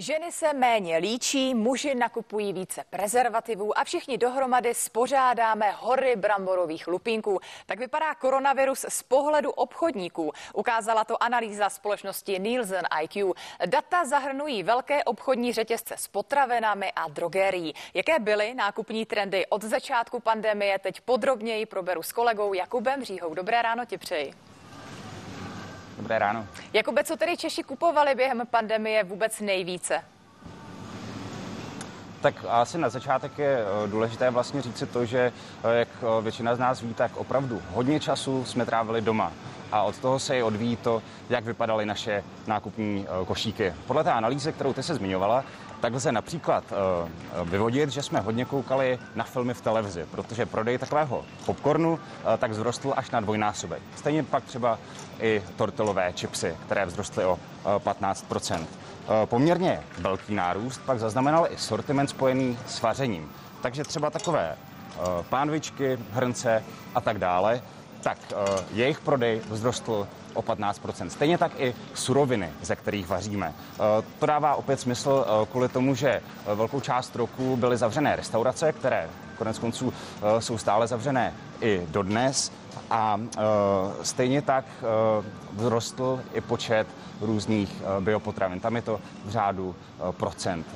Ženy se méně líčí, muži nakupují více prezervativů a všichni dohromady spořádáme hory bramborových lupínků. Tak vypadá koronavirus z pohledu obchodníků. Ukázala to analýza společnosti Nielsen IQ. Data zahrnují velké obchodní řetězce s potravinami a drogérií. Jaké byly nákupní trendy od začátku pandemie, teď podrobněji proberu s kolegou Jakubem Říhou. Dobré ráno ti přeji. Dobré ráno. Jakube, co tedy Češi kupovali během pandemie vůbec nejvíce? Tak asi na začátek je eh, důležité vlastně říct si to, že eh, jak eh, většina z nás ví, tak opravdu hodně času jsme trávili doma. A od toho se i odvíjí to, jak vypadaly naše nákupní košíky. Podle té analýzy, kterou ty se zmiňovala, tak lze například uh, vyvodit, že jsme hodně koukali na filmy v televizi, protože prodej takového popcornu tak vzrostl až na dvojnásobek. Stejně pak třeba i tortilové čipsy, které vzrostly o uh, 15% Poměrně velký nárůst pak zaznamenal i sortiment spojený s vařením. Takže třeba takové pánvičky, hrnce a tak dále, tak jejich prodej vzrostl o 15% Stejně tak i suroviny, ze kterých vaříme. Eh, to dává opět smysl eh, kvůli tomu, že eh, velkou část roku byly zavřené restaurace, které konec konců jsou stále zavřené i dodnes. A stejně tak vzrostl i počet různých biopotravin. Tam je to v řádu procent.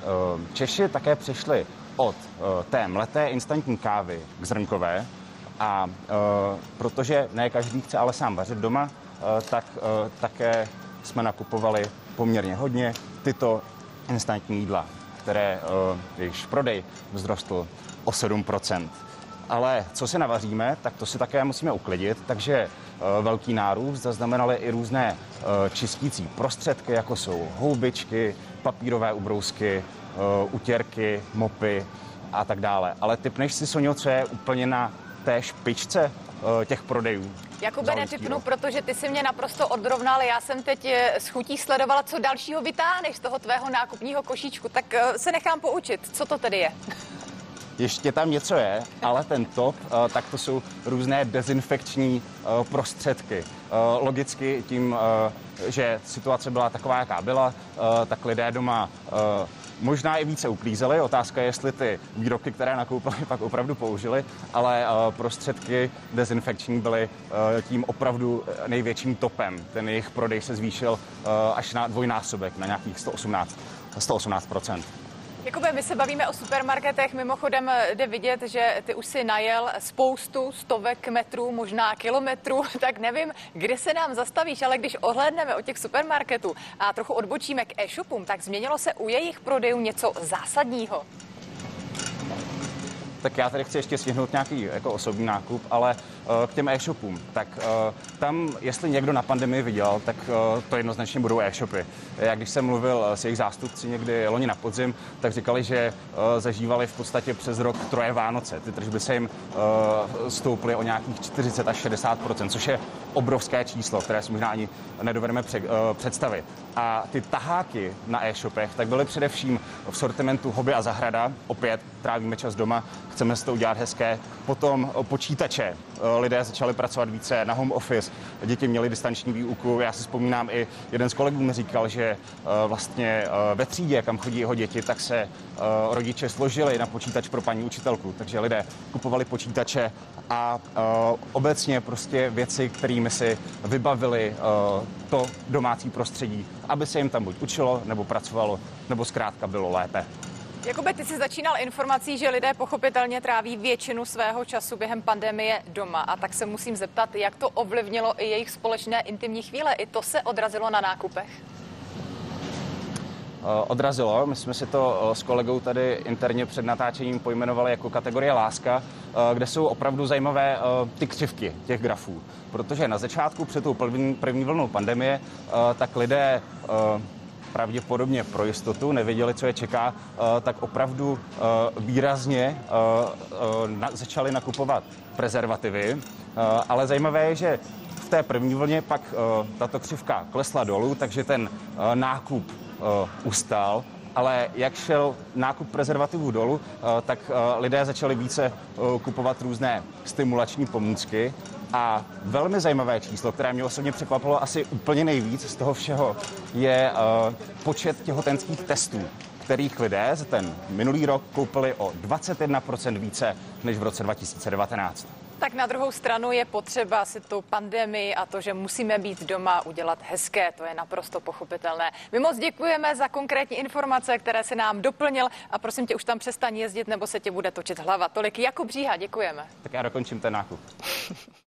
Češi také přišli od té mleté instantní kávy k zrnkové, a protože ne každý chce ale sám vařit doma, Eh, tak eh, také jsme nakupovali poměrně hodně tyto instantní jídla, které jejichž prodej vzrostl o 7% ale co si navaříme, tak to si také musíme uklidit, takže velký nárůst zaznamenaly i různé čistící prostředky, jako jsou houbičky, papírové ubrousky, utěrky, mopy a tak dále. Ale typneš si, Sonio, co je úplně na té špičce těch prodejů? Jakube, netypnu, protože ty si mě naprosto odrovnal. Já jsem teď eh, s chutí sledovala, co dalšího vytáhneš z toho tvého nákupního košíčku. Tak eh, se nechám poučit. Co to tedy je? Ještě tam něco je, ale ten top, eh, tak to jsou různé dezinfekční prostředky. Logicky tím, že situace byla taková, jaká byla, tak lidé doma možná i více uklízeli. Otázka je, jestli ty výrobky, které nakoupili, pak opravdu použili, ale eh, prostředky dezinfekční byly eh, tím opravdu největším topem. Ten jejich prodej se zvýšil eh, až na dvojnásobek, na nějakých 118, 118 Jakube, my se bavíme o supermarketech, mimochodem jde vidět, že ty už si najel spoustu stovek metrů, možná kilometrů, tak nevím, kde se nám zastavíš, ale když ohlédneme o těch supermarketů a trochu odbočíme k e-shopům, tak změnilo se u jejich prodejů něco zásadního tak já tady chci ještě stihnout nějaký jako osobní nákup, ale uh, k těm e-shopům, tak uh, tam, jestli někdo na pandemii viděl, tak uh, to jednoznačně budou e-shopy. Já když jsem mluvil s jejich zástupci někdy loni na podzim, tak říkali, že zažívali v podstatě přes rok troje Vánoce. Ty tržby se jim stouply o nějakých 40 až 60 což je obrovské číslo, které si možná ani nedovedeme pře- představit. A ty taháky na e-shopech tak byly především v sortimentu hobby a zahrada. Opět trávíme čas doma, chceme si to udělat hezké. Potom počítače. Lidé začali pracovat více na home office, děti měly distanční výuku. Já si vzpomínám i jeden z kolegů mi říkal, že eh, vlastně eh, ve třídě, kam chodí jeho děti, tak se eh, rodiče složili na počítač pro paní učitelku. Takže lidé kupovali počítače a obecně prostě věci, kterými si vybavili to domácí prostředí, aby se jim tam buď učilo, nebo pracovalo, nebo zkrátka bylo lépe. Jakube, ty jsi začínal informací, že lidé pochopitelně tráví většinu svého času během pandemie doma a tak se musím zeptat, jak to ovlivnilo i jejich společné intimní chvíle. I to se odrazilo na nákupech? Eh, odrazilo. My jsme si to eh, s kolegou tady interně před natáčením pojmenovali jako kategorie láska, eh, kde jsou opravdu zajímavé ty křivky těch grafů. Protože na začátku před tou první, první vlnou pandemie tak lidé pravděpodobně pro jistotu, nevěděli, co je čeká, eh, tak opravdu eh, výrazně eh, začali nakupovat prezervativy. Ale zajímavé je, že v té první vlně pak tato křivka klesla dolů, takže ten nákup ustal ale jak šel nákup prezervativů dolů, tak lidé začali více kupovat různé stimulační pomůcky A velmi zajímavé číslo, které mě osobně překvapilo asi úplně nejvíc z toho všeho, je uh, počet těhotenských testů, kterých lidé za ten minulý rok koupili o 21% více než v roce 2019. Tak na druhou stranu je potřeba si tu pandemii a to, že musíme být doma, udělat hezké. To je naprosto pochopitelné. My moc děkujeme za konkrétní informace, které se nám doplnil a prosím tě, už tam přestaň jezdit, nebo se tě bude točit hlava. Tolik Jakub Bříha, děkujeme. Tak já dokončím ten nákup.